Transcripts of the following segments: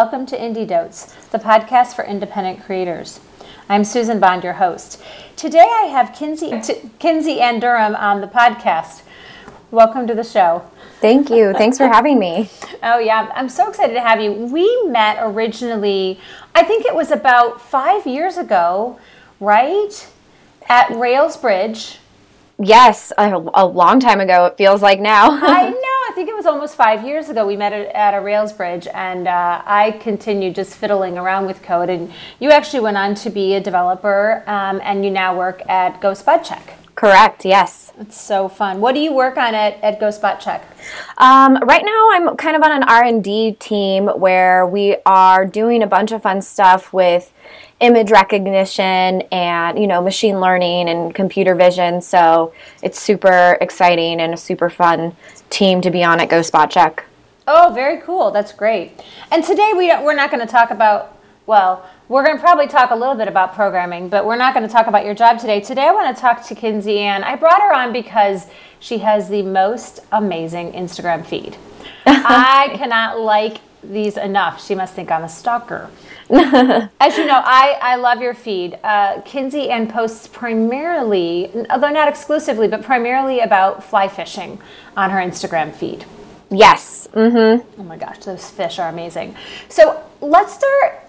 welcome to Indie Dotes, the podcast for independent creators. I'm Susan Bond, your host. Today I have Kinsey, T- Kinsey Ann Durham on the podcast. Welcome to the show. Thank you. Thanks for having me. Oh, yeah. I'm so excited to have you. We met originally, I think it was about five years ago, right? At RailsBridge. Yes, a, a long time ago, it feels like now. I know. I think it was almost five years ago. We met at, a RailsBridge, and uh, I continued just fiddling around with code. And you actually went on to be a developer, um, and you now work at GoSpotCheck. Correct, yes. It's so fun. What do you work on at, at GoSpotCheck? Um, right now, I'm kind of on an R&D team where we are doing a bunch of fun stuff with image recognition and you know machine learning and computer vision so it's super exciting and a super fun team to be on at GoSpotCheck oh very cool. That's great. And today we we're not going to talk about well we're going to probably talk a little bit about programming but we're not going to talk about your job today. Today i want to talk to kinsey ann. I brought her on because she has the most amazing instagram feed. I cannot like these enough she must think i'm a stalker As you know, I, I love your feed. Uh, Kinsey Ann posts primarily, although not exclusively, but primarily about fly fishing on her Instagram feed. Yes. Mm-hmm. Oh my gosh, those fish are amazing. So let's start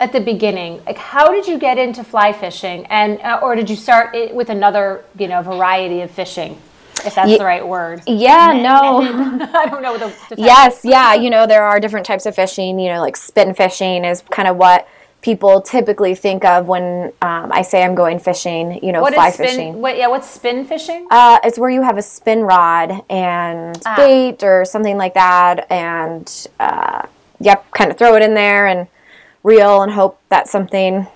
at the beginning. Like, how did you get into fly fishing, and uh, or did you start it with another, you know, variety of fishing? If that's the right word. Yeah, no. I don't know the Yes, yeah, you know there are different types of fishing. You know, like spin fishing is kind of what people typically think of when um, I say I'm going fishing. You know, what fly spin, fishing. What, yeah, what's spin fishing? Uh, it's where you have a spin rod and ah. bait or something like that, and uh, yep, kind of throw it in there and reel and hope that something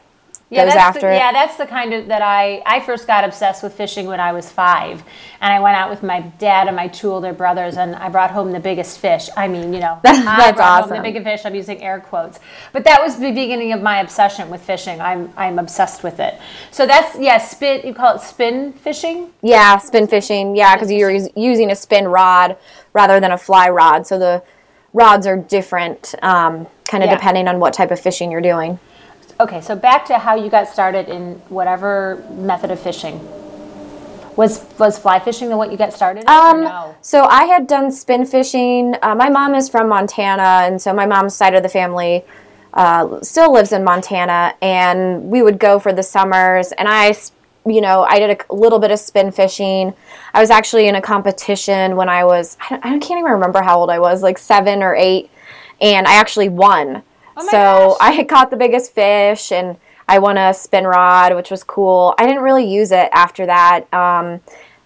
yeah, goes after the, it. Yeah, that's the kind of that I I first got obsessed with fishing when I was five, and I went out with my dad and my two older brothers, and I brought home the biggest fish. I mean, you know, that's, I brought awesome. Home the biggest fish. I'm using air quotes, but that was the beginning of my obsession with fishing. I'm I'm obsessed with it. So that's yeah, spin. You call it spin fishing? Yeah, spin fishing. Yeah, because you're using a spin rod rather than a fly rod. So the rods are different, um, kind of yeah. depending on what type of fishing you're doing. Okay, so back to how you got started in whatever method of fishing. Was was fly fishing the what you got started? Um, no? so I had done spin fishing. Uh, my mom is from Montana, and so my mom's side of the family uh, still lives in Montana, and we would go for the summers. And I, you know, I did a little bit of spin fishing. I was actually in a competition when I was I, I can't even remember how old I was, like seven or eight, and I actually won. Oh so gosh. I had caught the biggest fish and I won a spin rod, which was cool. I didn't really use it after that. Um,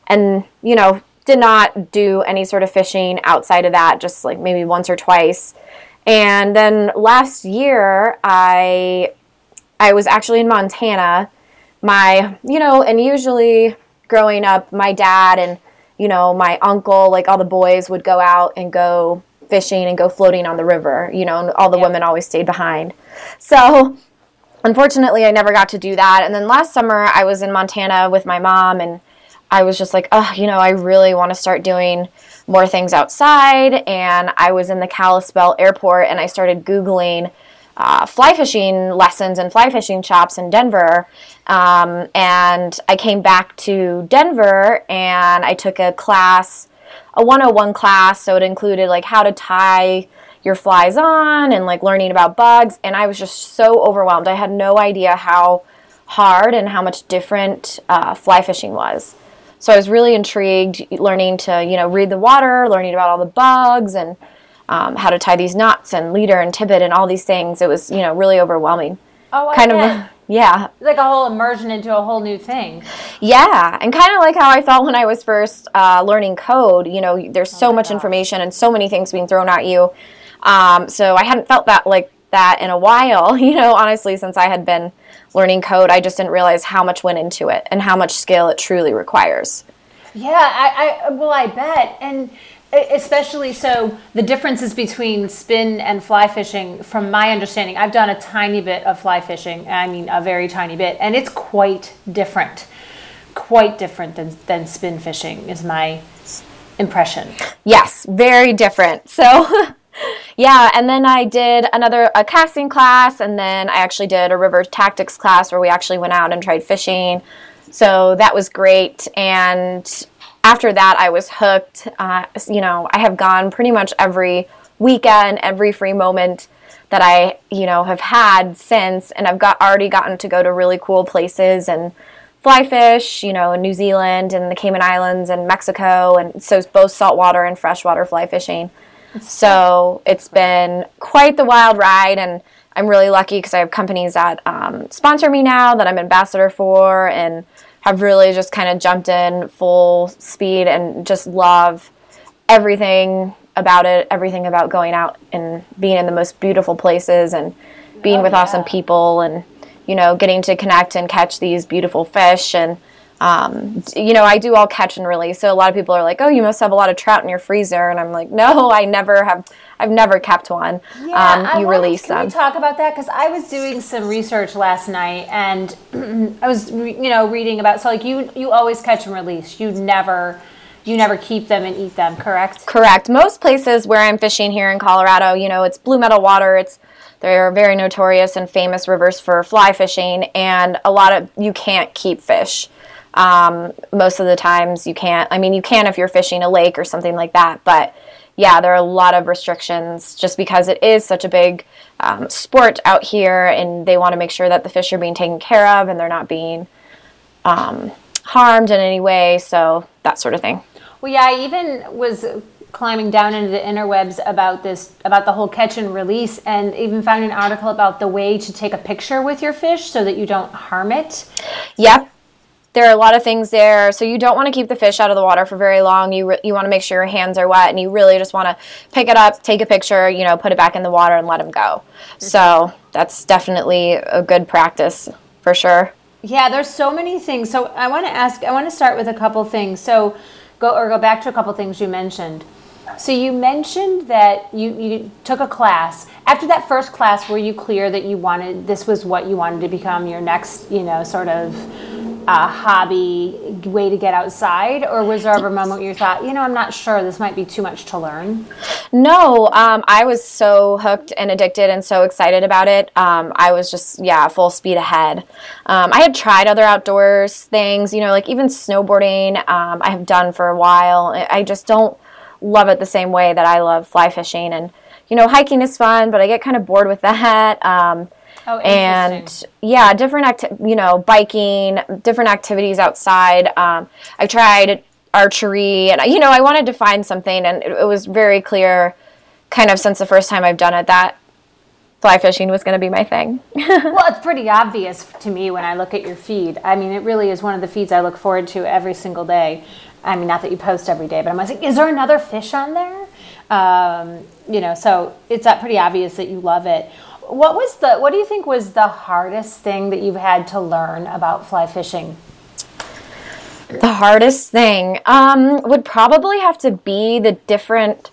and, you know, did not do any sort of fishing outside of that, just like maybe once or twice. And then last year, I I was actually in Montana. My, you know, and usually growing up, my dad and you know my uncle, like all the boys, would go out and go fishing and go floating on the river, you know, and all the women always stayed behind. So, unfortunately, I never got to do that. And then last summer, I was in Montana with my mom, and I was just like, oh, you know, I really want to start doing more things outside. And I was in the Kalispell airport, and I started Googling. Uh, fly fishing lessons and fly fishing shops in Denver. Um, and I came back to Denver and I took a class a 101 class, so it included like how to tie your flies on and like learning about bugs. And I was just so overwhelmed. I had no idea how hard and how much different uh, fly fishing was. So I was really intrigued, learning to you know read the water, learning about all the bugs and um, how to tie these knots and leader and tippet and all these things. It was you know really overwhelming. Oh, I kind bet. of yeah. Like a whole immersion into a whole new thing. Yeah, and kind of like how I felt when I was first uh, learning code. You know, there's so oh much gosh. information and so many things being thrown at you. Um, so I hadn't felt that like that in a while. You know, honestly, since I had been learning code, I just didn't realize how much went into it and how much skill it truly requires. Yeah, I, I well, I bet, and especially so the differences between spin and fly fishing from my understanding i've done a tiny bit of fly fishing i mean a very tiny bit and it's quite different. Quite different than, than spin fishing is my impression. Yes very different. So yeah, and then I did another a casting class, and then I actually did a river tactics class where we actually went out and tried fishing. So that was great, and after that, I was hooked. Uh, you know, I have gone pretty much every weekend, every free moment that I, you know, have had since, and I've got already gotten to go to really cool places and fly fish, you know, in New Zealand and the Cayman Islands and Mexico, and so both saltwater and freshwater fly fishing. So it's been quite the wild ride, and I'm really lucky because I have companies that um, sponsor me now that I'm ambassador for, and have really just kind of jumped in full speed and just love everything about it, everything about going out and being in the most beautiful places and being Oh, with awesome people and you know getting to connect and catch these beautiful fish and um, you know I do all catch and release. So a lot of people are like, "Oh, you must have a lot of trout in your freezer," and I'm like, "No, I never have. I've never kept one. um, I you release can them." talk about that? Because I was doing some research last night, and I was, re- you know, reading about. So, like, you you always catch and release. You never, you never keep them and eat them. Correct? Correct. Most places where I'm fishing here in Colorado, you know, it's Gold Medal water. It's they're very notorious and famous rivers for fly fishing, and a lot of you can't keep fish. Um, most of the times you can't. I mean, you can if you're fishing a lake or something like that, but yeah, there are a lot of restrictions just because it is such a big um, sport out here, and they want to make sure that the fish are being taken care of and they're not being um, harmed in any way. So that sort of thing. Well, yeah. I even was climbing down into the interwebs about this, about the whole catch and release, and even found an article about the way to take a picture with your fish so that you don't harm it. Yep. There are a lot of things there. So you don't want to keep the fish out of the water for very long. You re- you want to make sure your hands are wet and you really just want to pick it up, take a picture, you know, put it back in the water and let them go. Mm-hmm. So that's definitely a good practice for sure. Yeah, there's so many things. So I want to ask. I want to start with a couple things. So go or go back to a couple things you mentioned. So you mentioned that you you took a class. After that first class, were you clear that you wanted this was what you wanted to become your next, you know, sort of uh, hobby way to get outside, or was there ever a moment you thought, you know, I'm not sure, this might be too much to learn? No, um, I was so hooked and addicted and so excited about it. Um, I was just, yeah, full speed ahead. Um, I had tried other outdoors things, you know, like even snowboarding, um, I have done for a while. I I just don't love it the same way that I love fly fishing. And, you know, hiking is fun, but I get kind of bored with that. Oh, and yeah, different acti- you know, biking, different activities outside. Um, I tried archery, and you know, I wanted to find something, and it, it was very clear, kind of since the first time I've done it, that fly fishing was going to be my thing. Well, it's pretty obvious to me when I look at your feed. I mean, it really is one of the feeds I look forward to every single day. I mean, not that you post every day, but I'm like, is there another fish on there? Um, you know, so it's uh, pretty obvious that you love it. What was the? What do you think was the hardest thing that you've had to learn about fly fishing? The hardest thing um, would probably have to be the different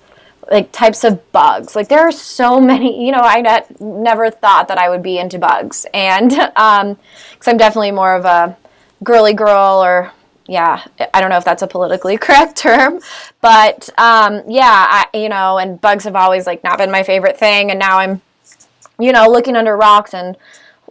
like types of bugs. Like there are so many. You know, I never thought that I would be into bugs, and um, because I'm definitely more of a girly girl, or yeah, I don't know if that's a politically correct term, but um, yeah, I, you know, and bugs have always like not been my favorite thing, and now I'm, you know, looking under rocks and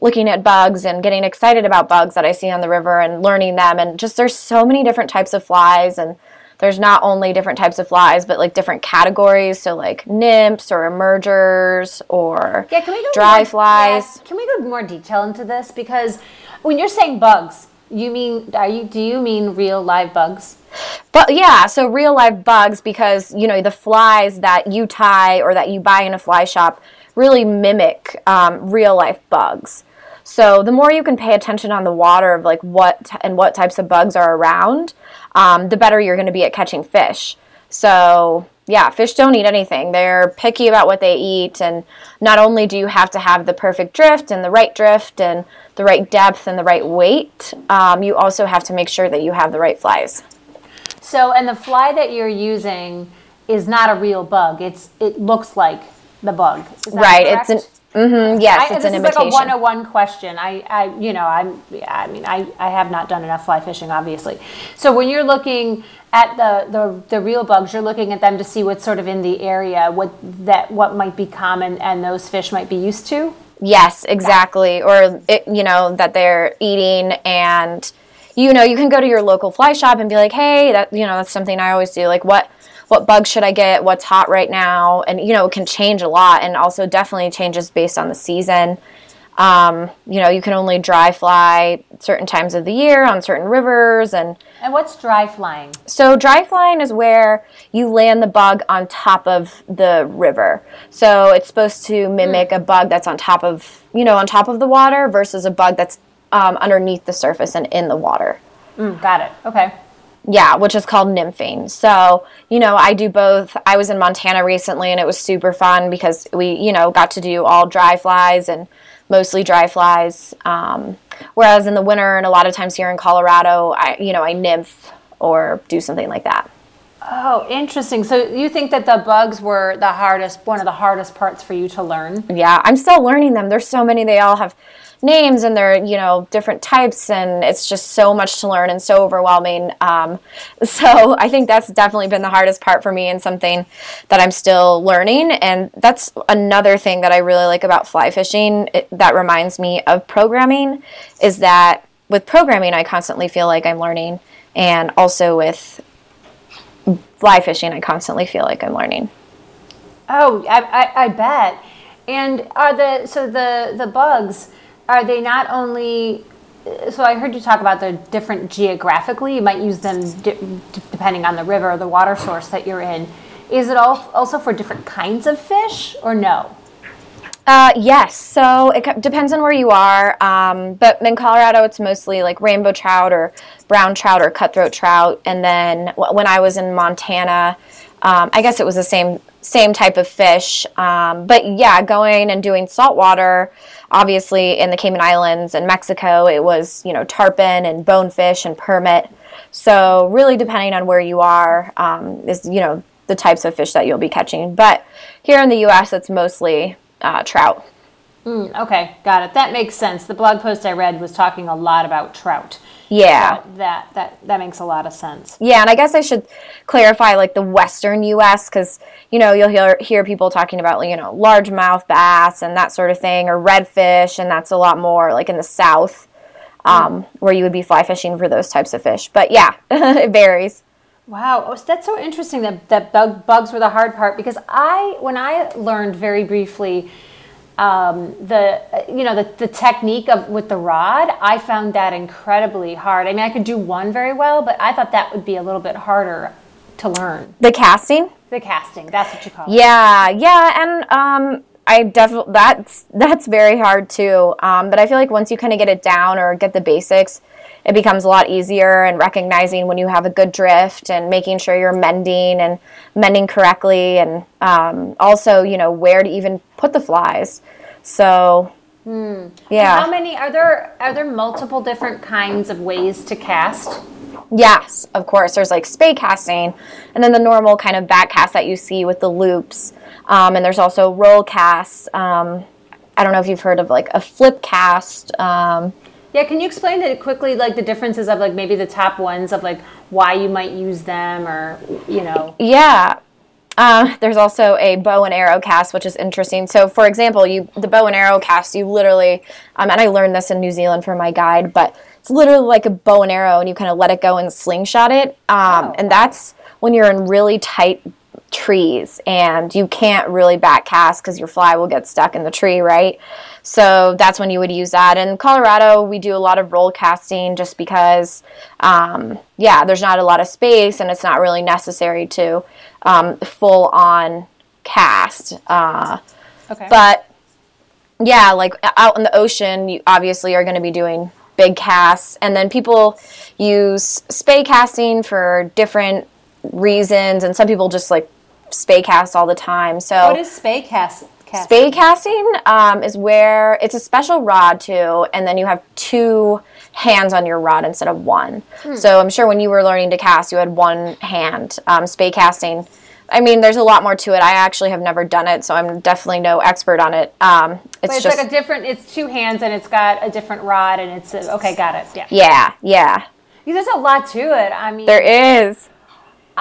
looking at bugs and getting excited about bugs that I see on the river and learning them. And just there's so many different types of flies, and there's not only different types of flies, but like different categories. So like nymphs or emergers or Yeah, can we go dry more, flies. yeah, can we go more detail into this? Because when you're saying bugs, you mean are you? Do you mean real live bugs? But yeah, so real live bugs because you know the flies that you tie or that you buy in a fly shop really mimic um, real life bugs. So the more you can pay attention on the water of like what t- and what types of bugs are around, um, the better you're going to be at catching fish. So yeah, fish don't eat anything. They're picky about what they eat, and not only do you have to have the perfect drift and the right drift and the right depth and the right weight, um, you also have to make sure that you have the right flies. So, and the fly that you're using is not a real bug. It's it looks like the bug. Right. correct? It's an mm-hmm, yes, I, it's this an is like imitation. a 101 question. I, I, you know, I'm, I mean, I, I have not done enough fly fishing, obviously. So when you're looking at the, the, the real bugs, you're looking at them to see what's sort of in the area, what that, what might be common and those fish might be used to. Yes, exactly. Or it, you know that they're eating, and you know you can go to your local fly shop and be like, hey, that you know that's something I always do. Like what what bug should I get? What's hot right now? And you know it can change a lot, and also definitely changes based on the season. Um, you know you can only dry fly certain times of the year on certain rivers and And what's dry flying? so dry flying is where you land the bug on top of the river. So it's supposed to mimic a bug that's on top of you know on top of the water versus a bug that's um, underneath the surface and in the water. Mm, got it. Okay. Yeah, which is called nymphing. So, you know, I do both. I was in Montana recently and it was super fun because we, you know, got to do all dry flies and mostly dry flies. Um, whereas in the winter and a lot of times here in Colorado, I, you know, I nymph or do something like that. Oh, interesting. So you think that the bugs were the hardest, one of the hardest parts for you to learn? Yeah, I'm still learning them. There's so many. They all have names and they're you know different types, and it's just so much to learn and so overwhelming. Um, so I think that's definitely been the hardest part for me, and something that I'm still learning. And that's another thing that I really like about fly fishing. It, that reminds me of programming, is that with programming, I constantly feel like I'm learning, and also with fly fishing, I constantly feel like I'm learning. Oh, I, I, I bet. And are the so the the bugs are they not only so I heard you talk about they're different geographically. You might use them di- depending on the river or the water source that you're in. Is it all also for different kinds of fish or no? Uh, yes. So it depends on where you are. Um, but in Colorado, it's mostly like rainbow trout or brown trout or cutthroat trout. And then when I was in Montana, um, I guess it was the same same type of fish. Um, but yeah, going and doing saltwater, obviously in the Cayman Islands and Mexico, it was you know tarpon and bonefish and permit. So really, depending on where you are, um, is you know the types of fish that you'll be catching. But here in the U.S., it's mostly uh, trout. Mm, okay, got it. That makes sense. The blog post I read was talking a lot about trout. Yeah. So that that that makes a lot of sense. Yeah, and I guess I should clarify like the western US cuz you know, you'll hear hear people talking about you know, largemouth bass and that sort of thing or redfish and that's a lot more like in the south um, where you would be fly fishing for those types of fish. But yeah, it varies. Wow, oh, that's so interesting that that bug, bugs were the hard part because I, when I learned very briefly um, the you know the, the technique of with the rod, I found that incredibly hard. I mean, I could do one very well, but I thought that would be a little bit harder to learn. The casting? The casting, that's what you call it. Yeah, yeah, and um, I definitely that's that's very hard too. Um, but I feel like once you kind of get it down or get the basics, it becomes a lot easier. And recognizing when you have a good drift and making sure you're mending and mending correctly, and um, also you know where to even put the flies. So yeah, How many are there? Are there multiple different kinds of ways to cast? Yes, of course. There's like spey casting, and then the normal kind of back cast that you see with the loops. Um, and there's also roll casts. Um, I don't know if you've heard of like a flip cast. Yeah, can you explain it quickly, like the differences of like maybe the top ones of like why you might use them, or you know? yeah. Uh, there's also a bow and arrow cast, which is interesting. So, for example, you the bow and arrow cast, you literally, um, and I learned this in New Zealand from my guide, but it's literally like a bow and arrow, and you kind of let it go and slingshot it. Um, Oh. and that's when you're in really tight trees and you can't really back cast because your fly will get stuck in the tree, right? So that's when you would use that. In Colorado, we do a lot of roll casting just because, um, yeah, there's not a lot of space and it's not really necessary to um, full on cast. Uh, Okay. but yeah, like out in the ocean, you obviously are going to be doing big casts, and then people use spey casting for different reasons, and some people just like spey cast all the time. So what is spey cast? cast? Spey casting um, is where it's a special rod too, and then you have two hands on your rod instead of one. So I'm sure when you were learning to cast, you had one hand. Um, spey casting I mean, there's a lot more to it. I actually have never done it, so I'm definitely no expert on it. Um, it's, But it's just like a different. It's two hands and it's got a different rod and it's a, okay. Got it. Yeah. yeah, yeah. There's a lot to it. I mean, There is.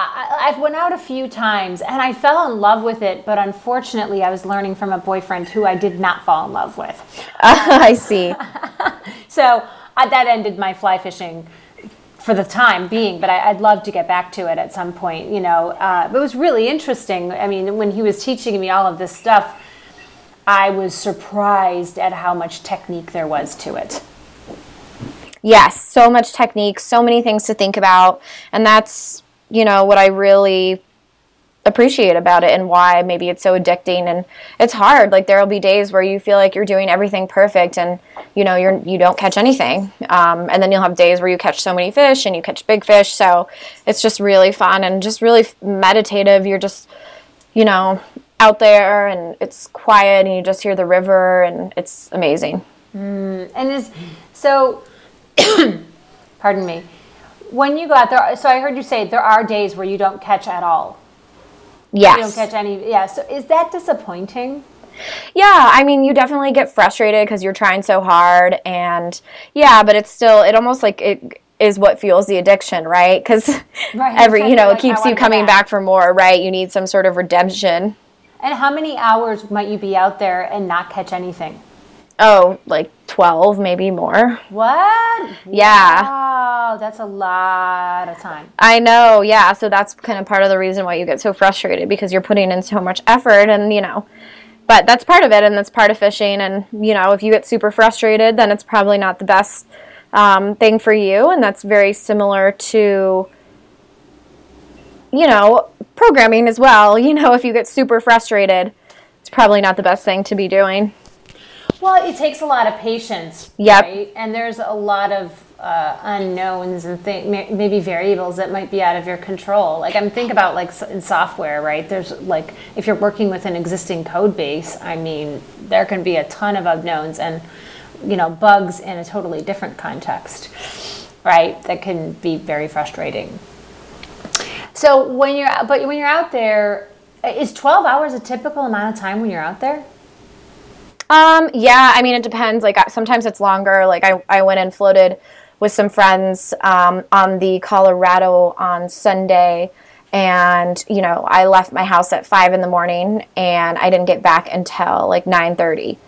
I, I've went out a few times and I fell in love with it, but unfortunately, I was learning from a boyfriend who I did not fall in love with. I see. So uh, that ended my fly fishing for the time being. But I, I'd love to get back to it at some point. You know, uh, it was really interesting. I mean, when he was teaching me all of this stuff, I was surprised at how much technique there was to it. Yes, so much technique, so many things to think about, and that's you know what I really appreciate about it and why maybe it's so addicting. And it's hard. Like there'll be days where you feel like you're doing everything perfect and you know you're you don't catch anything. Um, and then you'll have days where you catch so many fish and you catch big fish. So it's just really fun and just really meditative. You're just you know out there and it's quiet and you just hear the river and it's amazing. And is so. pardon me. When you go out there, so I heard you say there are days where you don't catch at all. yes You don't catch any. Yeah. So is that disappointing? Yeah, I mean, you definitely get frustrated because you're trying so hard, and yeah, but it's still, it almost like it is what fuels the addiction, right? Because Right, every, you know, like, it keeps you coming back. back for more, right? You need some sort of redemption. And how many hours might you be out there and not catch anything? Oh, like 12, maybe more. What? Yeah. Wow, that's a lot of time. I know, yeah. So that's kind of part of the reason why you get so frustrated because you're putting in so much effort, and you know, but that's part of it, and that's part of fishing. And you know, if you get super frustrated, then it's probably not the best um, thing for you, and that's very similar to, you know, programming as well. You know, if you get super frustrated, it's probably not the best thing to be doing. Well, it takes a lot of patience, Yep. right? And there's a lot of uh, unknowns and th- maybe variables that might be out of your control. Like I'm thinking about like in software, right? There's like if you're working with an existing code base, I mean, there can be a ton of unknowns and you know bugs in a totally different context, right? That can be very frustrating. So when you're but when you're out there, is 12 hours a typical amount of time when you're out there? Um, yeah, I mean, it depends. Like, sometimes it's longer. Like, I, I went and floated with some friends um, on the Colorado on Sunday. And, you know, I left my house at 5 in the morning and I didn't get back until like 9.30.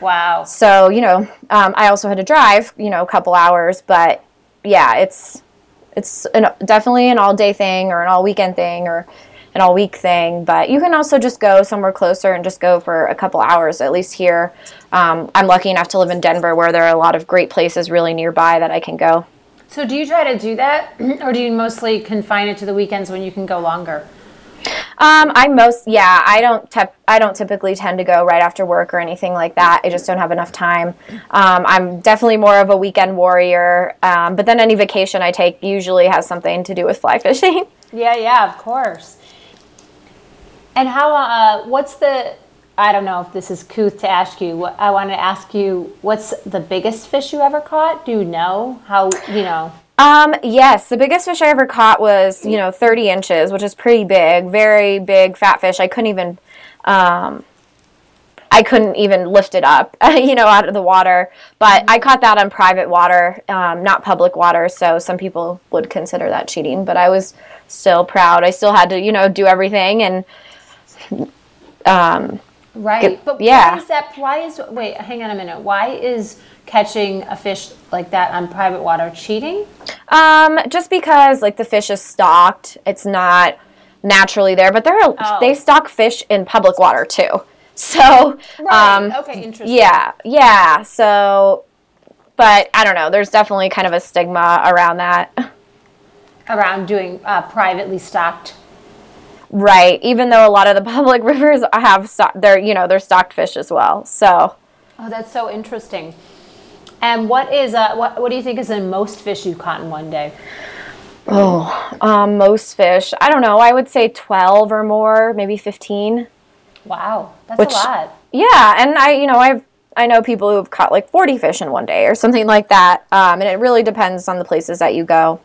Wow. So, you know, um, I also had to drive, you know, a couple hours. But, yeah, it's it's an, definitely an all-day thing or an all-weekend thing or an all-week thing. But you can also just go somewhere closer and just go for a couple hours. At least here, um, I'm lucky enough to live in Denver, where there are a lot of great places really nearby that I can go. So do you try to do that, or do you mostly confine it to the weekends when you can go longer? Um, I most yeah, I don't tep- I don't typically tend to go right after work or anything like that. I just don't have enough time. Um, I'm definitely more of a weekend warrior. Um, but then any vacation I take usually has something to do with fly fishing. Yeah, yeah, of course. And how? Uh, what's the? I don't know if this is couth to ask you. I want to ask you, what's the biggest fish you ever caught? Do you know how? You know. Um, yes, the biggest fish I ever caught was, you know, 30 inches, which is pretty big, very big fat fish. I couldn't even, um, I couldn't even lift it up, you know, out of the water. But I caught that on private water, um, not public water. So some people would consider that cheating, but I was still proud. I still had to, you know, do everything and, um, Right. Good- But yeah. why is that? Why is? Wait, hang on a minute. Why is catching a fish like that on private water cheating? Um, just because like the fish is stocked, it's not naturally there. But there are Oh. they stock fish in public water too. So um, okay. Interesting. yeah, yeah. So, but I don't know. There's definitely kind of a stigma around that, Around doing uh, privately stocked. Right? Even though a lot of the public rivers have stock, they're you know they're stocked fish as well. So Oh, that's so interesting. And what is uh, what? What do you think is the most fish you caught in one day? oh, um, most fish. I don't know. I would say twelve or more, maybe fifteen. Wow, that's Which- a lot. Yeah, and I, you know, I've I know people who've caught like 40 fish in one day or something like that. Um, and it really depends on the places that you go.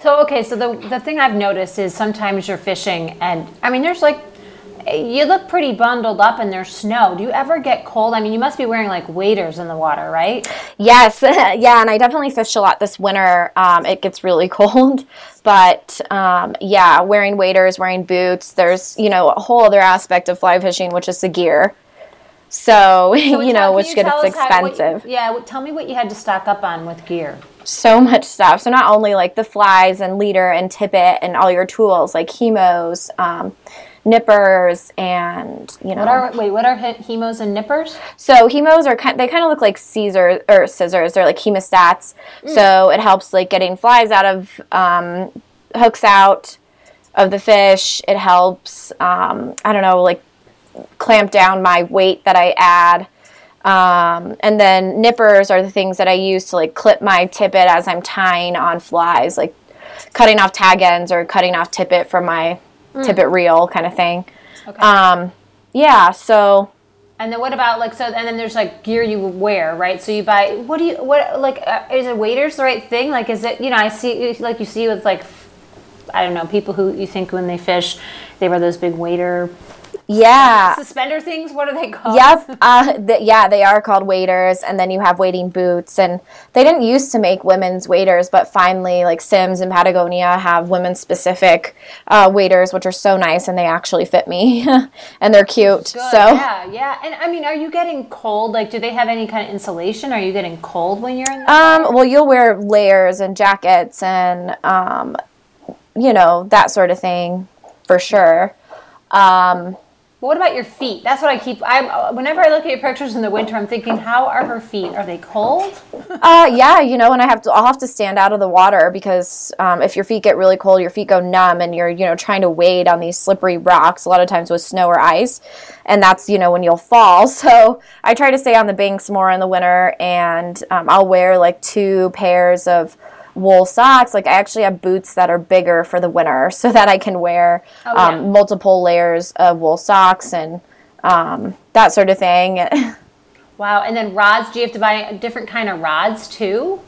So okay, so the the thing I've noticed is sometimes you're fishing and I mean there's like you look pretty bundled up and there's snow. Do you ever get cold? I mean, you must be wearing like waders in the water, right? Yes, yeah, and I definitely fished a lot this winter. Um, it gets really cold, but um, yeah, wearing waders, wearing boots. There's you know a whole other aspect of fly fishing, which is the gear. So, So you know, which you gets tell us how- what- expensive. yeah, tell me what you had to stock up on with gear. so much stuff. So not only like the flies and leader and tippet and all your tools like hemos, um, nippers, and you know. What are wait? What are he- hemos and nippers? So hemos are kind. They kind of look like Caesar or scissors. They're like hemostats. So it helps like getting flies out of um, hooks out of the fish. It helps. Um, I don't know, like clamp down my weight that I add. Um, and then nippers are the things that I use to like clip my tippet as I'm tying on flies, like cutting off tag ends or cutting off tippet from my tippet reel kind of thing. Okay. Um, yeah, so and then what about like so? And then there's like gear you wear, right? So you buy. What do you what like? Uh, is it waders the right thing? Like, is it you know? I see like you see with like. I don't know people who you think when they fish, they wear those big wader yeah. suspender things. What are they called? Yep. Uh, th- yeah, they are called waders. and then you have wading boots. And they didn't used to make women's waders, but finally, like Simms and Patagonia have women specific uh, waders, which are so nice, and they actually fit me, and they're cute. Good, so yeah, yeah. And I mean, are you getting cold? Like, do they have any kind of insulation? Are you getting cold when you're in the Um, well, you'll wear layers and jackets and, um, you know, that sort of thing for sure. Um, But what about your feet? That's what I keep. I whenever I look at your pictures in the winter, I'm thinking, how are her feet? Are they cold? uh, yeah, you know, and I have to, I'll have to stand out of the water because um, if your feet get really cold, your feet go numb and you're, you know, trying to wade on these slippery rocks a lot of times with snow or ice. And that's, you know, when you'll fall. So I try to stay on the banks more in the winter and um, I'll wear like two pairs of wool socks. Like I actually have boots that are bigger for the winter so that I can wear Oh, um, multiple layers of wool socks and um, that sort of thing. Wow. And then rods. Do you have to buy a different kind of rods too?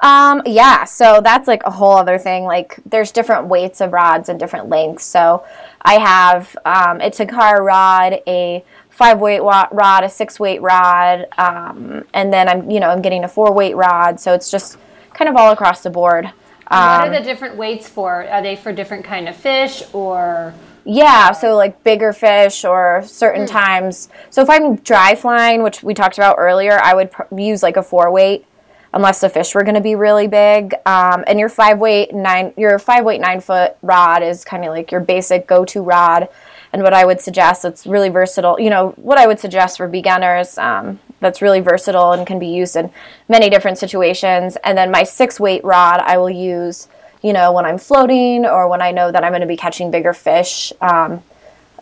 Um, yeah, so that's like a whole other thing. Like, there's different weights of rods and different lengths. So, I have um, it's a Takara rod, a five weight rod, a six weight rod, um, and then I'm, you know, I'm getting a four weight rod. So it's just kind of all across the board. what Um, are the different weights for? Are they for different kind of fish or? Yeah, so like bigger fish or certain times. So if I'm dry flying, which we talked about earlier, I would pr- use like a four weight, unless the fish were going to be really big. Um, and your five weight nine, your five weight nine foot rod is kind of like your basic go to rod. And what I would suggest it's really versatile, you know, what I would suggest for beginners um, that's really versatile and can be used in many different situations. And then my six weight rod, I will use, you know, when I'm floating or when I know that I'm going to be catching bigger fish, um,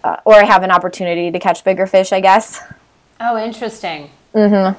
uh, or I have an opportunity to catch bigger fish, I guess. Oh, interesting. Mm-hmm.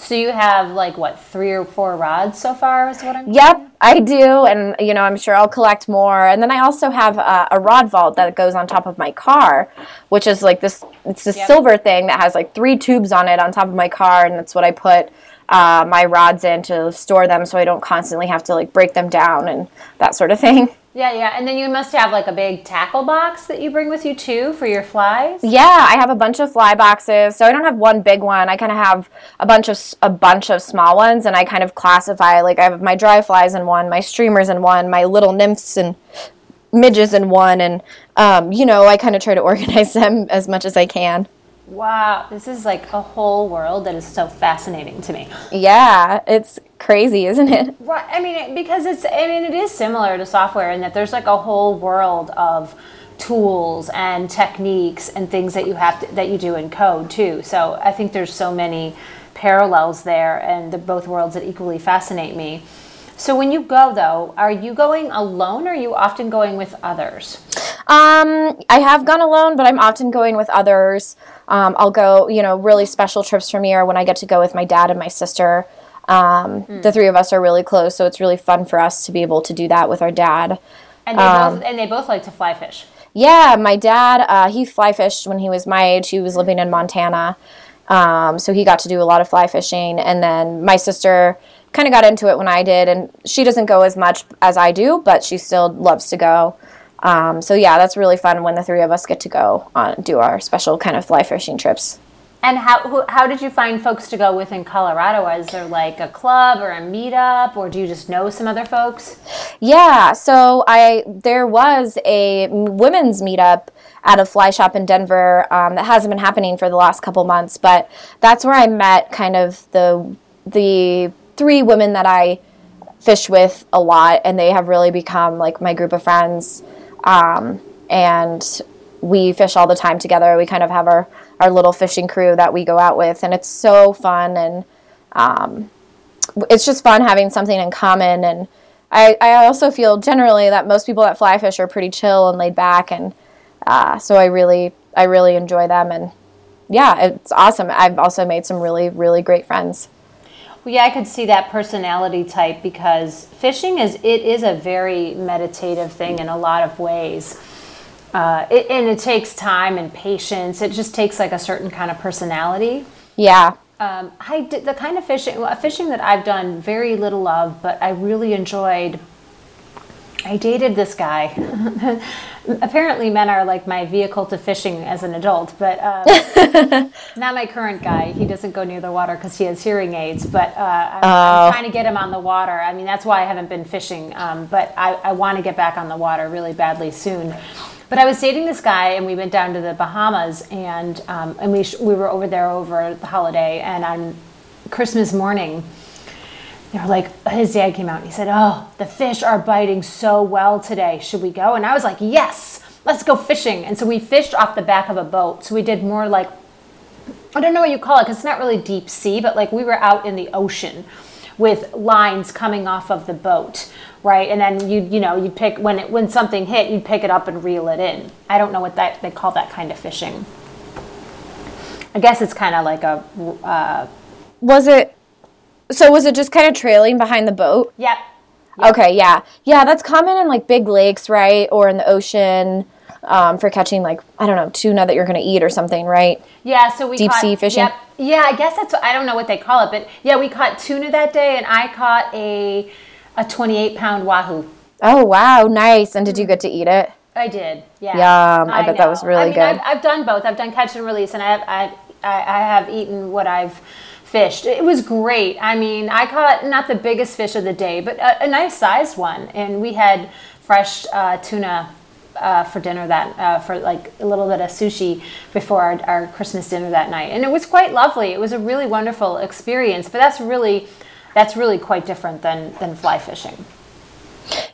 So you have like what three or four rods so far? Is what I'm. Yep, I do, and you know, I'm sure I'll collect more. And then I also have a, a rod vault that goes on top of my car, which is like this. It's this Yep. silver thing that has like three tubes on it on top of my car, and that's what I put uh, my rods in to store them, so I don't constantly have to like break them down and that sort of thing. Yeah, yeah. And then you must have like a big tackle box that you bring with you too for your flies. Yeah, I have a bunch of fly boxes. So I don't have one big one. I kind of have a bunch of a bunch of small ones, and I kind of classify like I have my dry flies in one, my streamers in one, my little nymphs and midges in one, and um, you know I kind of try to organize them as much as I can. Wow, this is like a whole world that is so fascinating to me. Yeah, it's crazy, isn't it? Right. I mean, it- because it's, I mean, it is similar to software in that there's like a whole world of tools and techniques and things that you have to, that you do in code too. So I think there's so many parallels there and the both worlds that equally fascinate me. So when you go though, are you going alone or are you often going with others? Um, I have gone alone, but I'm often going with others. Um, I'll go, you know, really special trips for me are when I get to go with my dad and my sister. Um, The three of us are really close, so it's really fun for us to be able to do that with our dad. And they Um, both and they both like to fly fish. Yeah, my dad, uh, he fly fished when he was my age. He was living in Montana. Um, so he got to do a lot of fly fishing. And then my sister kind of got into it when I did, and she doesn't go as much as I do, but she still loves to go. Um, so yeah, that's really fun when the three of us get to go on do our special kind of fly fishing trips. And how who, how did you find folks to go with in Colorado? Is there like a club or a meetup, or do you just know some other folks? Yeah, so I there was a women's meetup at a fly shop in Denver um, that hasn't been happening for the last couple months, but that's where I met kind of the the three women that I fish with a lot, and they have really become like my group of friends. Um, and we fish all the time together. We kind of have our, our little fishing crew that we go out with, and it's so fun. And um, it's just fun having something in common. And I, I also feel generally that most people that fly fish are pretty chill and laid back, and uh, so I really I really enjoy them. And yeah, it's awesome. I've also made some really really great friends. Well, yeah, I could see that personality type because fishing is it is a very meditative thing in a lot of ways. Uh, it, and it takes time and patience. It just takes like a certain kind of personality. Yeah. Um, I did the kind of fishing fishing that I've done very little of, but I really enjoyed. I dated this guy. Apparently, men are like my vehicle to fishing as an adult, but um, not my current guy. He doesn't go near the water because he has hearing aids. But uh, I'm, I'm, Oh. trying to get him on the water. I mean, that's why I haven't been fishing. Um, but I, I want to get back on the water really badly soon. But I was dating this guy, and we went down to the Bahamas, and um, and we sh- we were over there over the holiday, and on Christmas morning, they were like, his dad came out and he said, Oh, the fish are biting so well today. Should we go? And I was like, Yes, let's go fishing. And so we fished off the back of a boat. So we did more like, I don't know what you call it because it's not really deep sea, but like we were out in the ocean with lines coming off of the boat, right? And then you you know you'd pick when it when something hit, you'd pick it up and reel it in. I don't know what that they call that kind of fishing. I guess it's kind of like a uh, Was it? So was it just kind of trailing behind the boat? yep. Okay, yeah, yeah. That's common in like big lakes, right, or in the ocean um, for catching like I don't know tuna that you're gonna eat or something, right? Yeah, so we Deep caught, sea fishing? Yep. Yeah, I guess that's what, I don't know what they call it, but yeah, we caught tuna that day, and I caught a a 28 pound wahoo. Oh wow, nice. And did you get to eat it? I did. Yeah. Yum, I bet that was really I mean, good. I've, I've done both. I've done catch and release, and I have I, I, I have eaten what I've fished. It was great. I mean, I caught not the biggest fish of the day, but a, a nice sized one, and we had fresh uh, tuna. Uh, for dinner that uh, for like a little bit of sushi before our, our Christmas dinner that night, and it was quite lovely. It was a really wonderful experience. But that's really that's really quite different than than fly fishing.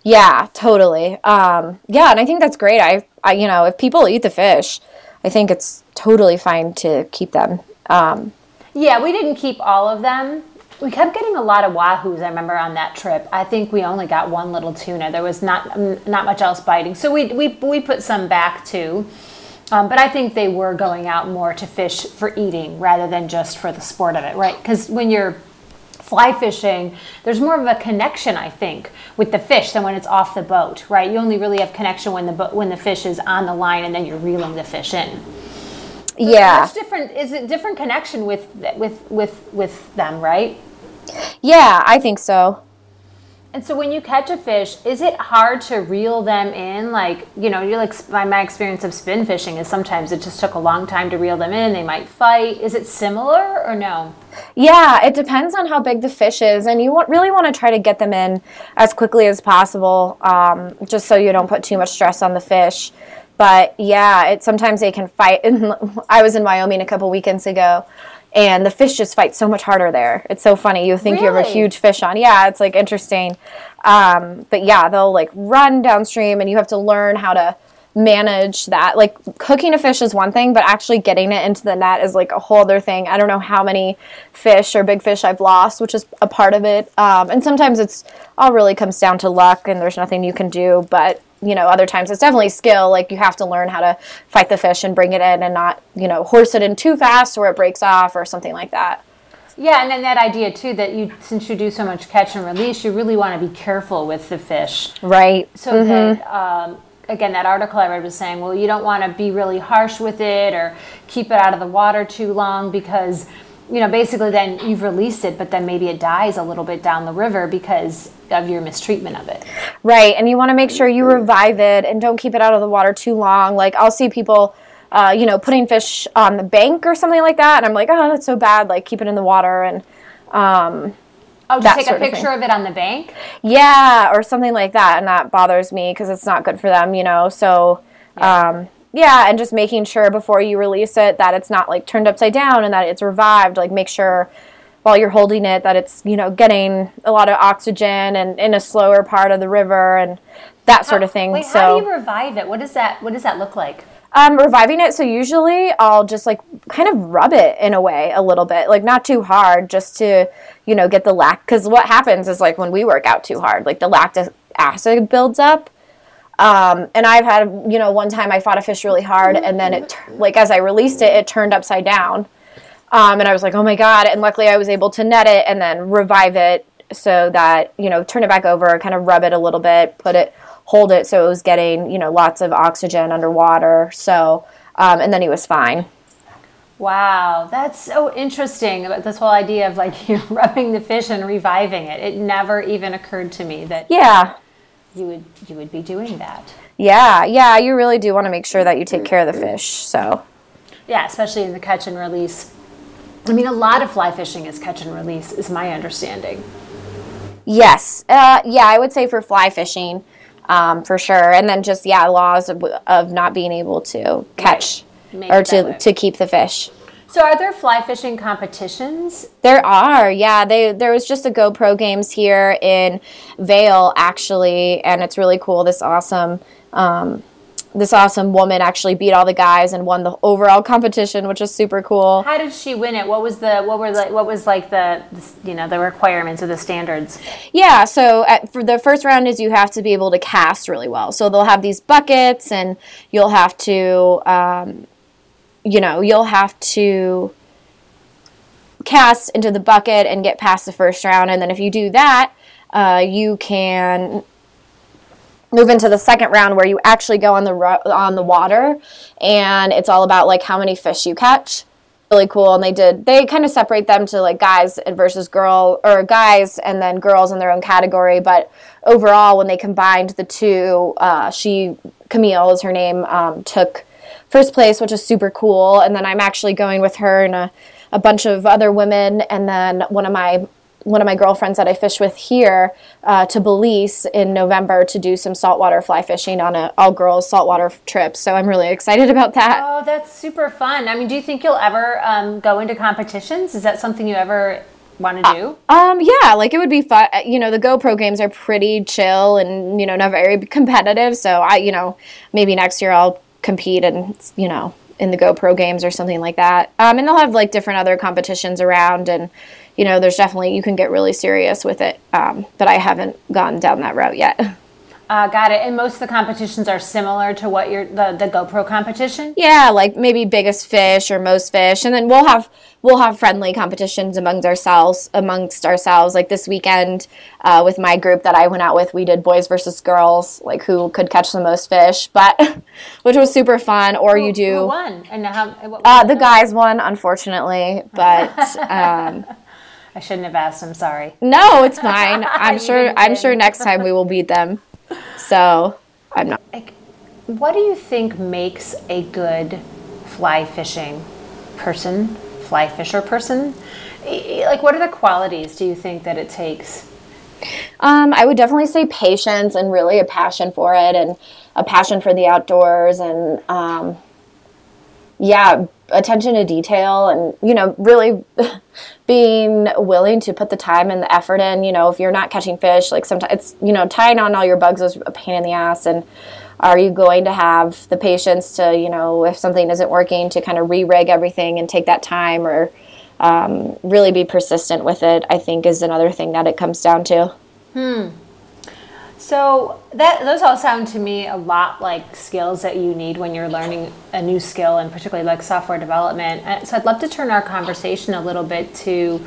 Yeah, totally. Um, yeah, and I think that's great. I, I, you know, if people eat the fish, I think it's totally fine to keep them. Um, Yeah, we didn't keep all of them. We kept getting a lot of wahoos. I remember on that trip. I think we only got one little tuna. There was not mm, not much else biting, so we we we put some back too. Um, but I think they were going out more to fish for eating rather than just for the sport of it, right? Because when you're fly fishing, there's more of a connection, I think, with the fish than when it's off the boat, right? You only really have connection when the bo- when the fish is on the line and then you're reeling the fish in. Yeah, Much different is it different connection with with with with them, right? yeah, I think so. And so when you catch a fish, is it hard to reel them in? Like, you know, you're like my, my experience of spin fishing is sometimes it just took a long time to reel them in. They might fight. Is it similar or no? Yeah, it depends on how big the fish is, and you want, really want to try to get them in as quickly as possible, um, just so you don't put too much stress on the fish. But yeah, it sometimes they can fight. And I was in Wyoming a couple weekends ago, and the fish just fight so much harder there. It's so funny. You think you have a huge fish on. Yeah, it's like interesting. Um, but yeah, they'll like run downstream, and you have to learn how to manage that. Like cooking a fish is one thing, but actually getting it into the net is like a whole other thing. I don't know how many fish or big fish I've lost, which is a part of it. Um, and sometimes it's all really comes down to luck, and there's nothing you can do. But you know, other times it's definitely skill. Like you have to learn how to fight the fish and bring it in, and not you know horse it in too fast or it breaks off or something like that. Yeah, and then that idea too that you since you do so much catch and release, you really want to be careful with the fish. Right. So that um, again, that article I read was saying, well, you don't want to be really harsh with it or keep it out of the water too long because you know, basically then you've released it, but then maybe it dies a little bit down the river because of your mistreatment of it. Right, and you want to make sure you revive it and don't keep it out of the water too long. Like I'll see people, uh, you know, putting fish on the bank or something like that, and I'm like, oh, that's so bad. Like keep it in the water and. Um, Oh, just take a sort of picture of, it on the bank. yeah, or something like that, and that bothers me because it's not good for them, you know. So, um, yeah, and just making sure before you release it that it's not like turned upside down and that it's revived. Like make sure while you're holding it that it's you know getting a lot of oxygen and in a slower part of the river and that sort of thing. Wait, so how do you revive it? What does that What does that look like? um, reviving it. So usually I'll just like kind of rub it in a way a little bit, like not too hard, just to you know get the lac. Because what happens is like when we work out too hard, like the lactic acid builds up. Um, and I've had you know one time I fought a fish really hard, and then it like as I released it, it turned upside down. Um, and I was like, oh my god! And luckily I was able to net it and then revive it so that you know turn it back over, kind of rub it a little bit, put it, hold it so it was getting you know lots of oxygen underwater. So um, and then he was fine. Wow, that's so interesting about this whole idea of like you know, rubbing the fish and reviving it. It never even occurred to me that Yeah, you would you would be doing that. yeah, yeah. You really do want to make sure that you take care of the fish. So Yeah, especially in the catch and release. I mean, a lot of fly fishing is catch and release, is my understanding. yes, uh, yeah, I would say for fly fishing. Um, for sure, and then just yeah, laws of, of not being able to catch Make or it way. to, to keep the fish. So, are there fly fishing competitions? There are, yeah. They there was just a GoPro games here in Vail actually, and it's really cool. This awesome, um, this awesome woman actually beat all the guys and won the overall competition, which is super cool. How did she win it? What was the what were like what was like the, the you know the requirements or the standards? Yeah, so at, for the first round is you have to be able to cast really well. So they'll have these buckets, and you'll have to, um, you know, you'll have to cast into the bucket and get past the first round. And then if you do that, uh, you can move into the second round where you actually go on the ro- on the water, and it's all about like how many fish you catch. Really cool, and they did they kind of separate them to like guys versus girl or guys and then girls in their own category. But overall, when they combined the two, uh, she Camille is her name, um, took first place, which is super cool. And then I'm actually going with her and a, a bunch of other women, and then one of my one of my girlfriends that I fish with here uh, to Belize in November to do some saltwater fly fishing on a all girls saltwater trip. So I'm really excited about that. Oh, that's super fun. I mean, do you think you'll ever um, go into competitions? Is that something you ever want to do? Um, yeah, like it would be fun. You know, the GoPro games are pretty chill and you know not very competitive. So I, you know, maybe next year I'll compete and you know in the GoPro games or something like that. Um, and they'll have like different other competitions around and. You know, there's definitely you can get really serious with it, um, but I haven't gone down that route yet. Uh, got it. And most of the competitions are similar to what your the, the GoPro competition. Yeah, like maybe biggest fish or most fish, and then we'll have we'll have friendly competitions amongst ourselves amongst ourselves. Like this weekend uh, with my group that I went out with, we did boys versus girls, like who could catch the most fish, but which was super fun. Or you Who do won? And how? What uh, the guys won, unfortunately, but. Um, I shouldn't have asked. I'm sorry. no, it's fine. I'm sure. I'm sure next time we will beat them. So I'm not. Like, what do you think makes a good fly fishing person, fly fisher person? Like, what are the qualities do you think that it takes? Um, I would definitely say patience and really a passion for it and a passion for the outdoors and um, yeah, attention to detail and you know really being willing to put the time and the effort in. You know, if you're not catching fish, like sometimes it's you know tying on all your bugs is a pain in the ass and. Are you going to have the patience to, you know, if something isn't working, to kind of re rig everything and take that time or um, really be persistent with it? I think is another thing that it comes down to. Hmm. So that those all sound to me a lot like skills that you need when you're learning a new skill, and particularly like software development. Uh, So I'd love to turn our conversation a little bit to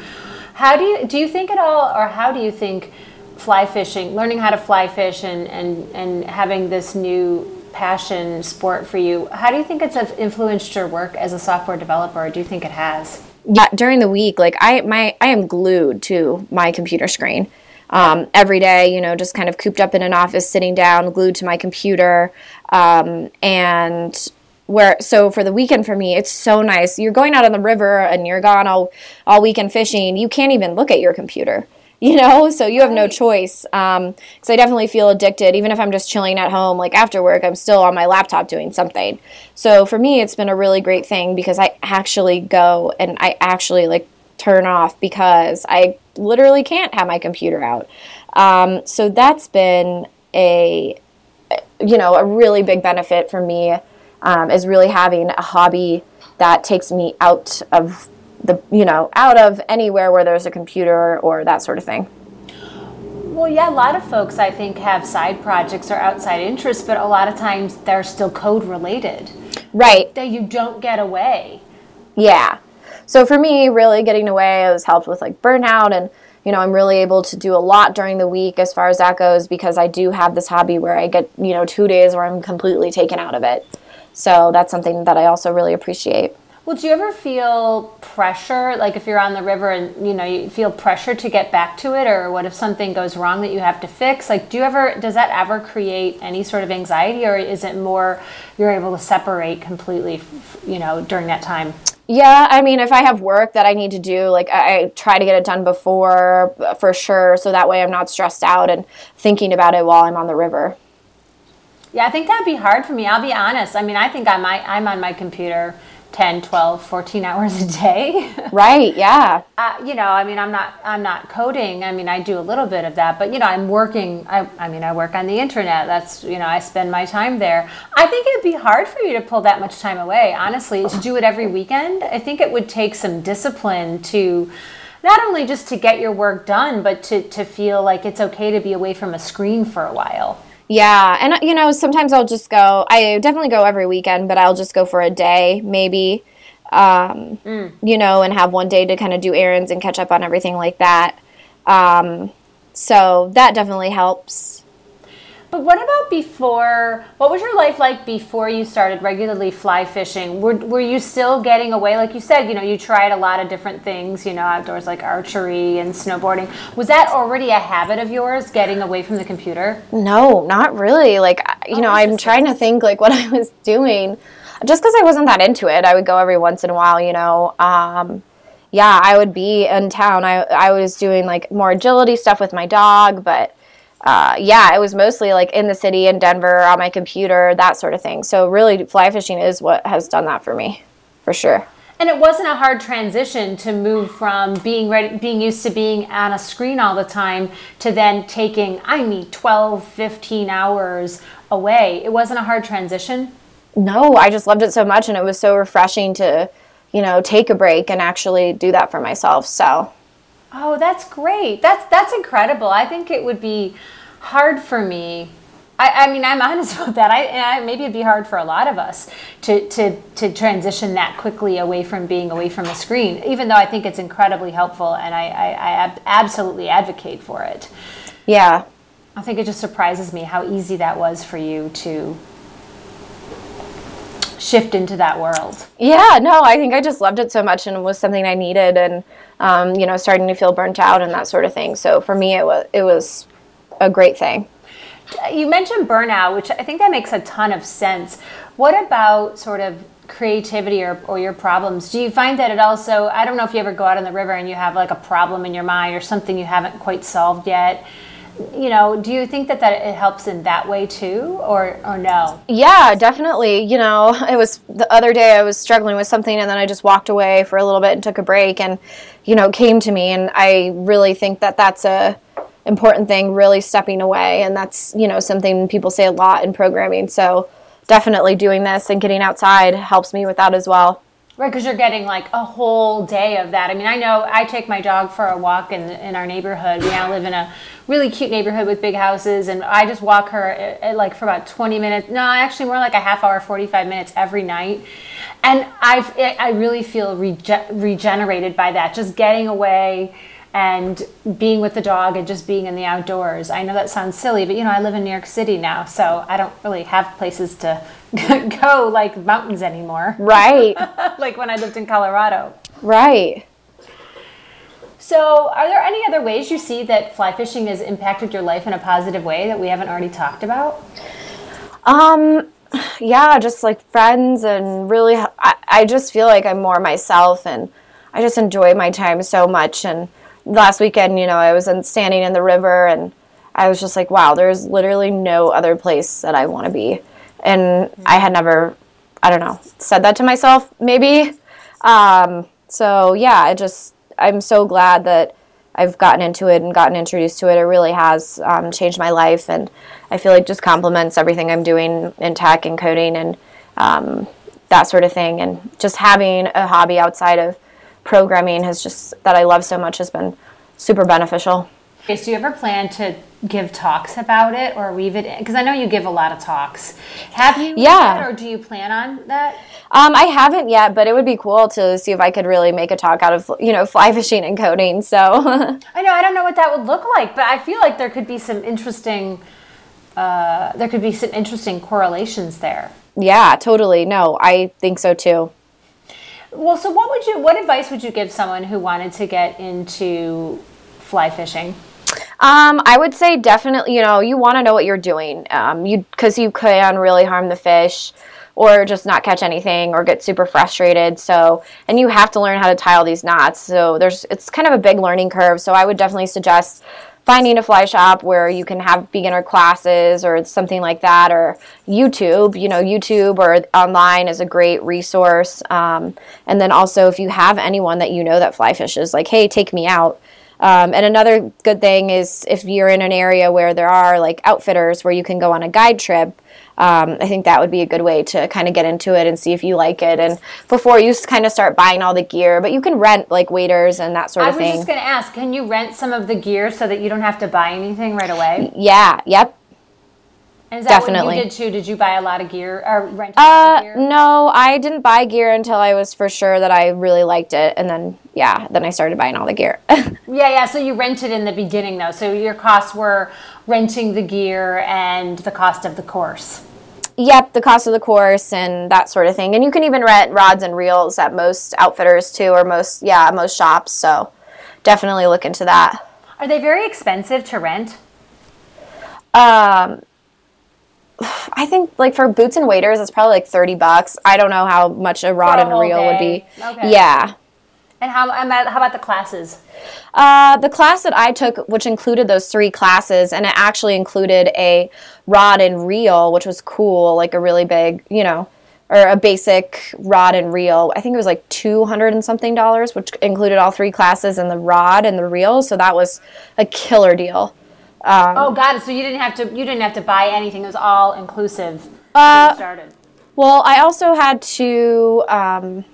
how do you do you think at all, or how do you think fly fishing, learning how to fly fish, and and and having this new passion sport for you, how do you think it's influenced your work as a software developer? Or do you think it has? yeah, during the week, like I my I am glued to my computer screen. Um, every day, you know, just kind of cooped up in an office, sitting down, glued to my computer, um, and where so for the weekend for me it's so nice you're going out on the river and you're gone all all weekend fishing you can't even look at your computer you know? So you have no choice. Because um, i definitely feel addicted. Even if i'm just chilling at home like after work i'm still on my laptop doing something. So for me it's been a really great thing because i actually go and i actually like turn off because i literally can't have my computer out. Um, so that's been a you know a really big benefit for me um, is really having a hobby that takes me out of the you know out of anywhere where there's a computer or that sort of thing. Well yeah a lot of folks i think have side projects or outside interests but a lot of times they're still code related. Right. That you don't get away. Yeah. So for me really getting away has helped with like burnout and you know i'm really able to do a lot during the week as far as that goes because i do have this hobby where i get you know two days where i'm completely taken out of it. So that's something that I also really appreciate. Well, do you ever feel pressure, like if you're on the river and you know you feel pressure to get back to it, or what if something goes wrong that you have to fix? Like, do you ever does that ever create any sort of anxiety, or is it more you're able to separate completely, you know, during that time? Yeah, I mean, if I have work that I need to do, like I, I try to get it done before for sure, so that way I'm not stressed out and thinking about it while I'm on the river. Yeah, I think that'd be hard for me. I'll be honest. I mean, I think I might I'm on my computer 10, 12, 14 hours a day. right, yeah. Uh, you know, I mean, I'm not I'm not coding. I mean, I do a little bit of that, but you know, I'm working I I mean, I work on the internet. That's, you know, I spend my time there. I think it'd be hard for you to pull that much time away, honestly, to do it every weekend. I think it would take some discipline to not only just to get your work done, but to to feel like it's okay to be away from a screen for a while. Yeah, and you know, sometimes I'll just go. I definitely go every weekend, but I'll just go for a day, maybe. Um, mm. You know, and have one day to kind of do errands and catch up on everything like that. Um, so that definitely helps. But what about before? What was your life like before you started regularly fly fishing? Were, were you still getting away? Like you said, you know, you tried a lot of different things, you know, outdoors like archery and snowboarding. Was that already a habit of yours, getting away from the computer? No, not really. Like, you oh, know, I'm trying to think like what I was doing. Just because I wasn't that into it, I would go every once in a while, you know. Um, yeah, I would be in town. I, I was doing like more agility stuff with my dog, but uh, yeah, it was mostly like in the city in Denver on my computer, that sort of thing. So really, fly fishing is what has done that for me, for sure. And it wasn't a hard transition to move from being ready, being used to being on a screen all the time to then taking, I need 12, 15 hours away. It wasn't a hard transition. No, I just loved it so much, and it was so refreshing to, you know, take a break and actually do that for myself. So Oh, that's great. That's that's incredible. I think it would be hard for me. I, I mean, I'm honest about that. I, I, maybe it'd be hard for a lot of us to, to to transition that quickly away from being away from a screen. Even though I think it's incredibly helpful, and I, I, I ab- absolutely advocate for it. Yeah, I think it just surprises me how easy that was for you to shift into that world. Yeah, no, I think I just loved it so much and it was something I needed and um, you know, starting to feel burnt out and that sort of thing. So for me, it was it was a great thing. You mentioned burnout, which I think that makes a ton of sense. What about sort of creativity or, or your problems? Do you find that it also, I don't know if you ever go out on the river and you have like a problem in your mind or something you haven't quite solved yet you know, do you think that that it helps in that way too, or or no? Yeah, definitely. You know, it was the other day I was struggling with something, and then I just walked away for a little bit and took a break, and you know, came to me, and I really think that that's a important thing, really stepping away, and that's you know something people say a lot in programming. So definitely doing this and getting outside helps me with that as well. Right, because you're getting like a whole day of that. I mean, I know I take my dog for a walk in in our neighborhood. We now live in a really cute neighborhood with big houses, and I just walk her at, at like for about 20 minutes. No, actually more like a half hour, 45 minutes every night, and I I really feel rege- regenerated by that. Just getting away and being with the dog and just being in the outdoors. I know that sounds silly, but you know, I live in New York City now, so I don't really have places to go like mountains anymore. Right. like when I lived in Colorado. Right. So, are there any other ways you see that fly fishing has impacted your life in a positive way that we haven't already talked about? Um, yeah, just like friends, and really, I, I just feel like I'm more myself, and I just enjoy my time so much. And last weekend, you know, I was in, standing in the river, and I was just like, wow, there's literally no other place that I want to be. And I had never, I don't know, said that to myself, maybe. Um, so yeah, I just, I'm so glad that I've gotten into it and gotten introduced to it. It really has um, changed my life, and I feel like just complements everything I'm doing in tech and coding and um, that sort of thing. And just having a hobby outside of programming has just that I love so much has been super beneficial. Okay, do you ever plan to give talks about it or weave it in? Because I know you give a lot of talks. Have you? Yeah. yet, or do you plan on that? Um, I haven't yet, but it would be cool to see if I could really make a talk out of you know fly fishing and coding. So I know I don't know what that would look like, but I feel like there could be some interesting. Uh, there could be some interesting correlations there. yeah, totally. No, I think so too. Well, so what would you? What advice would you give someone who wanted to get into fly fishing? Um, I would say definitely, you know, you want to know what you're doing. Um, you because you can really harm the fish, or just not catch anything, or get super frustrated. So, and you have to learn how to tie all these knots. So there's it's kind of a big learning curve. So I would definitely suggest finding a fly shop where you can have beginner classes or something like that, or YouTube. You know, YouTube or online is a great resource. Um, and then also, if you have anyone that you know that fly fishes, like, hey, take me out. Um, and another good thing is if you're in an area where there are like outfitters where you can go on a guide trip. Um, I think that would be a good way to kind of get into it and see if you like it. And before you kind of start buying all the gear, but you can rent like waders and that sort of thing. I was thing. just going to ask, can you rent some of the gear so that you don't have to buy anything right away? yeah, yep. And is that what Definitely. you did too? Did you buy a lot of gear or rent a lot Uh, of gear? no, I didn't buy gear until I was for sure that I really liked it, and then yeah, then I started buying all the gear. Yeah, yeah. So you rented in the beginning though. So your costs were renting the gear and the cost of the course. Yep, the cost of the course and that sort of thing, and you can even rent rods and reels at most outfitters too, or most yeah most shops. So definitely look into that. Are they very expensive to rent? Um, I think like for boots and waders, it's probably like thirty bucks. I don't know how much a rod a and a reel would be. Okay. Yeah. And how how about the classes? Uh, the class that I took, which included those three classes, and it actually included a rod and reel, which was cool, like a really big, you know, or a basic rod and reel. I think it was like two hundred and something dollars, which included all three classes and the rod and the reel. So that was a killer deal. oh, got it. So you didn't have to you didn't have to buy anything. It was all inclusive. Uh, started. Well, I also had to. Um,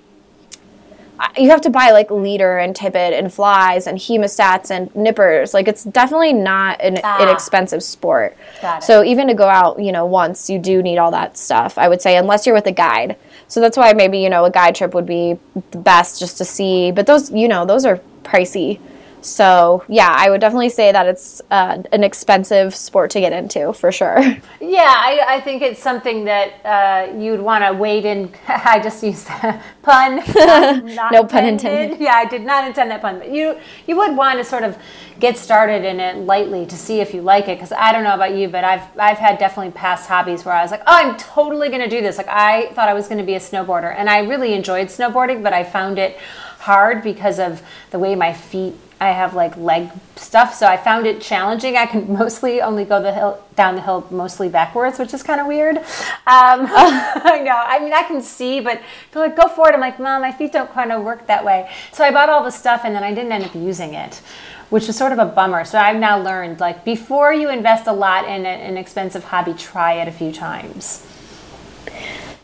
you have to buy like leader and tippet and flies and hemostats and nippers. Like it's definitely not an Ah. inexpensive sport. So even to go out, you know, once you do need all that stuff. I would say unless you're with a guide. So that's why maybe you know a guide trip would be the best just to see. But those, you know, those are pricey. So yeah, I would definitely say that it's uh, an expensive sport to get into for sure. Yeah, I, I think it's something that uh, you'd want to wade in. I just used that pun. not- No pun intended. Yeah, I did not intend that pun. But you you would want to sort of get started in it lightly to see if you like it. Because I don't know about you, but I've I've had definitely past hobbies where I was like, oh, I'm totally going to do this. Like I thought I was going to be a snowboarder, and I really enjoyed snowboarding, but I found it hard because of the way my feet I have like leg stuff, so I found it challenging. I can mostly only go the hill down the hill mostly backwards, which is kind of weird. Um, I know. I mean, I can see, but they're like, "Go for it." I'm like, "Mom, my feet don't kind of work that way." So I bought all the stuff, and then I didn't end up using it, which was sort of a bummer. So I've now learned like before you invest a lot in an expensive hobby, try it a few times.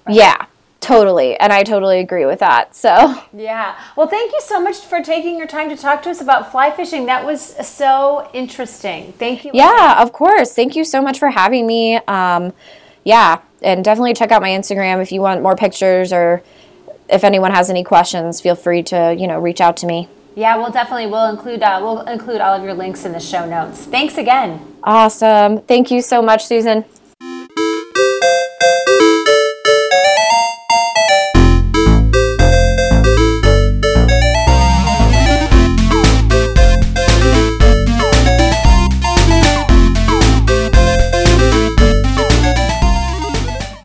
Yeah, totally. And I totally agree with that. So, Yeah. Well, thank you so much for taking your time to talk to us about fly fishing. That was so interesting. Thank you. yeah, of course. Thank you so much for having me. Um, yeah, and definitely check out my Instagram if you want more pictures or if anyone has any questions, feel free to, you know, reach out to me. Yeah, we'll definitely we'll include uh, we'll include all of your links in the show notes. Thanks again. Awesome. Thank you so much, Susan.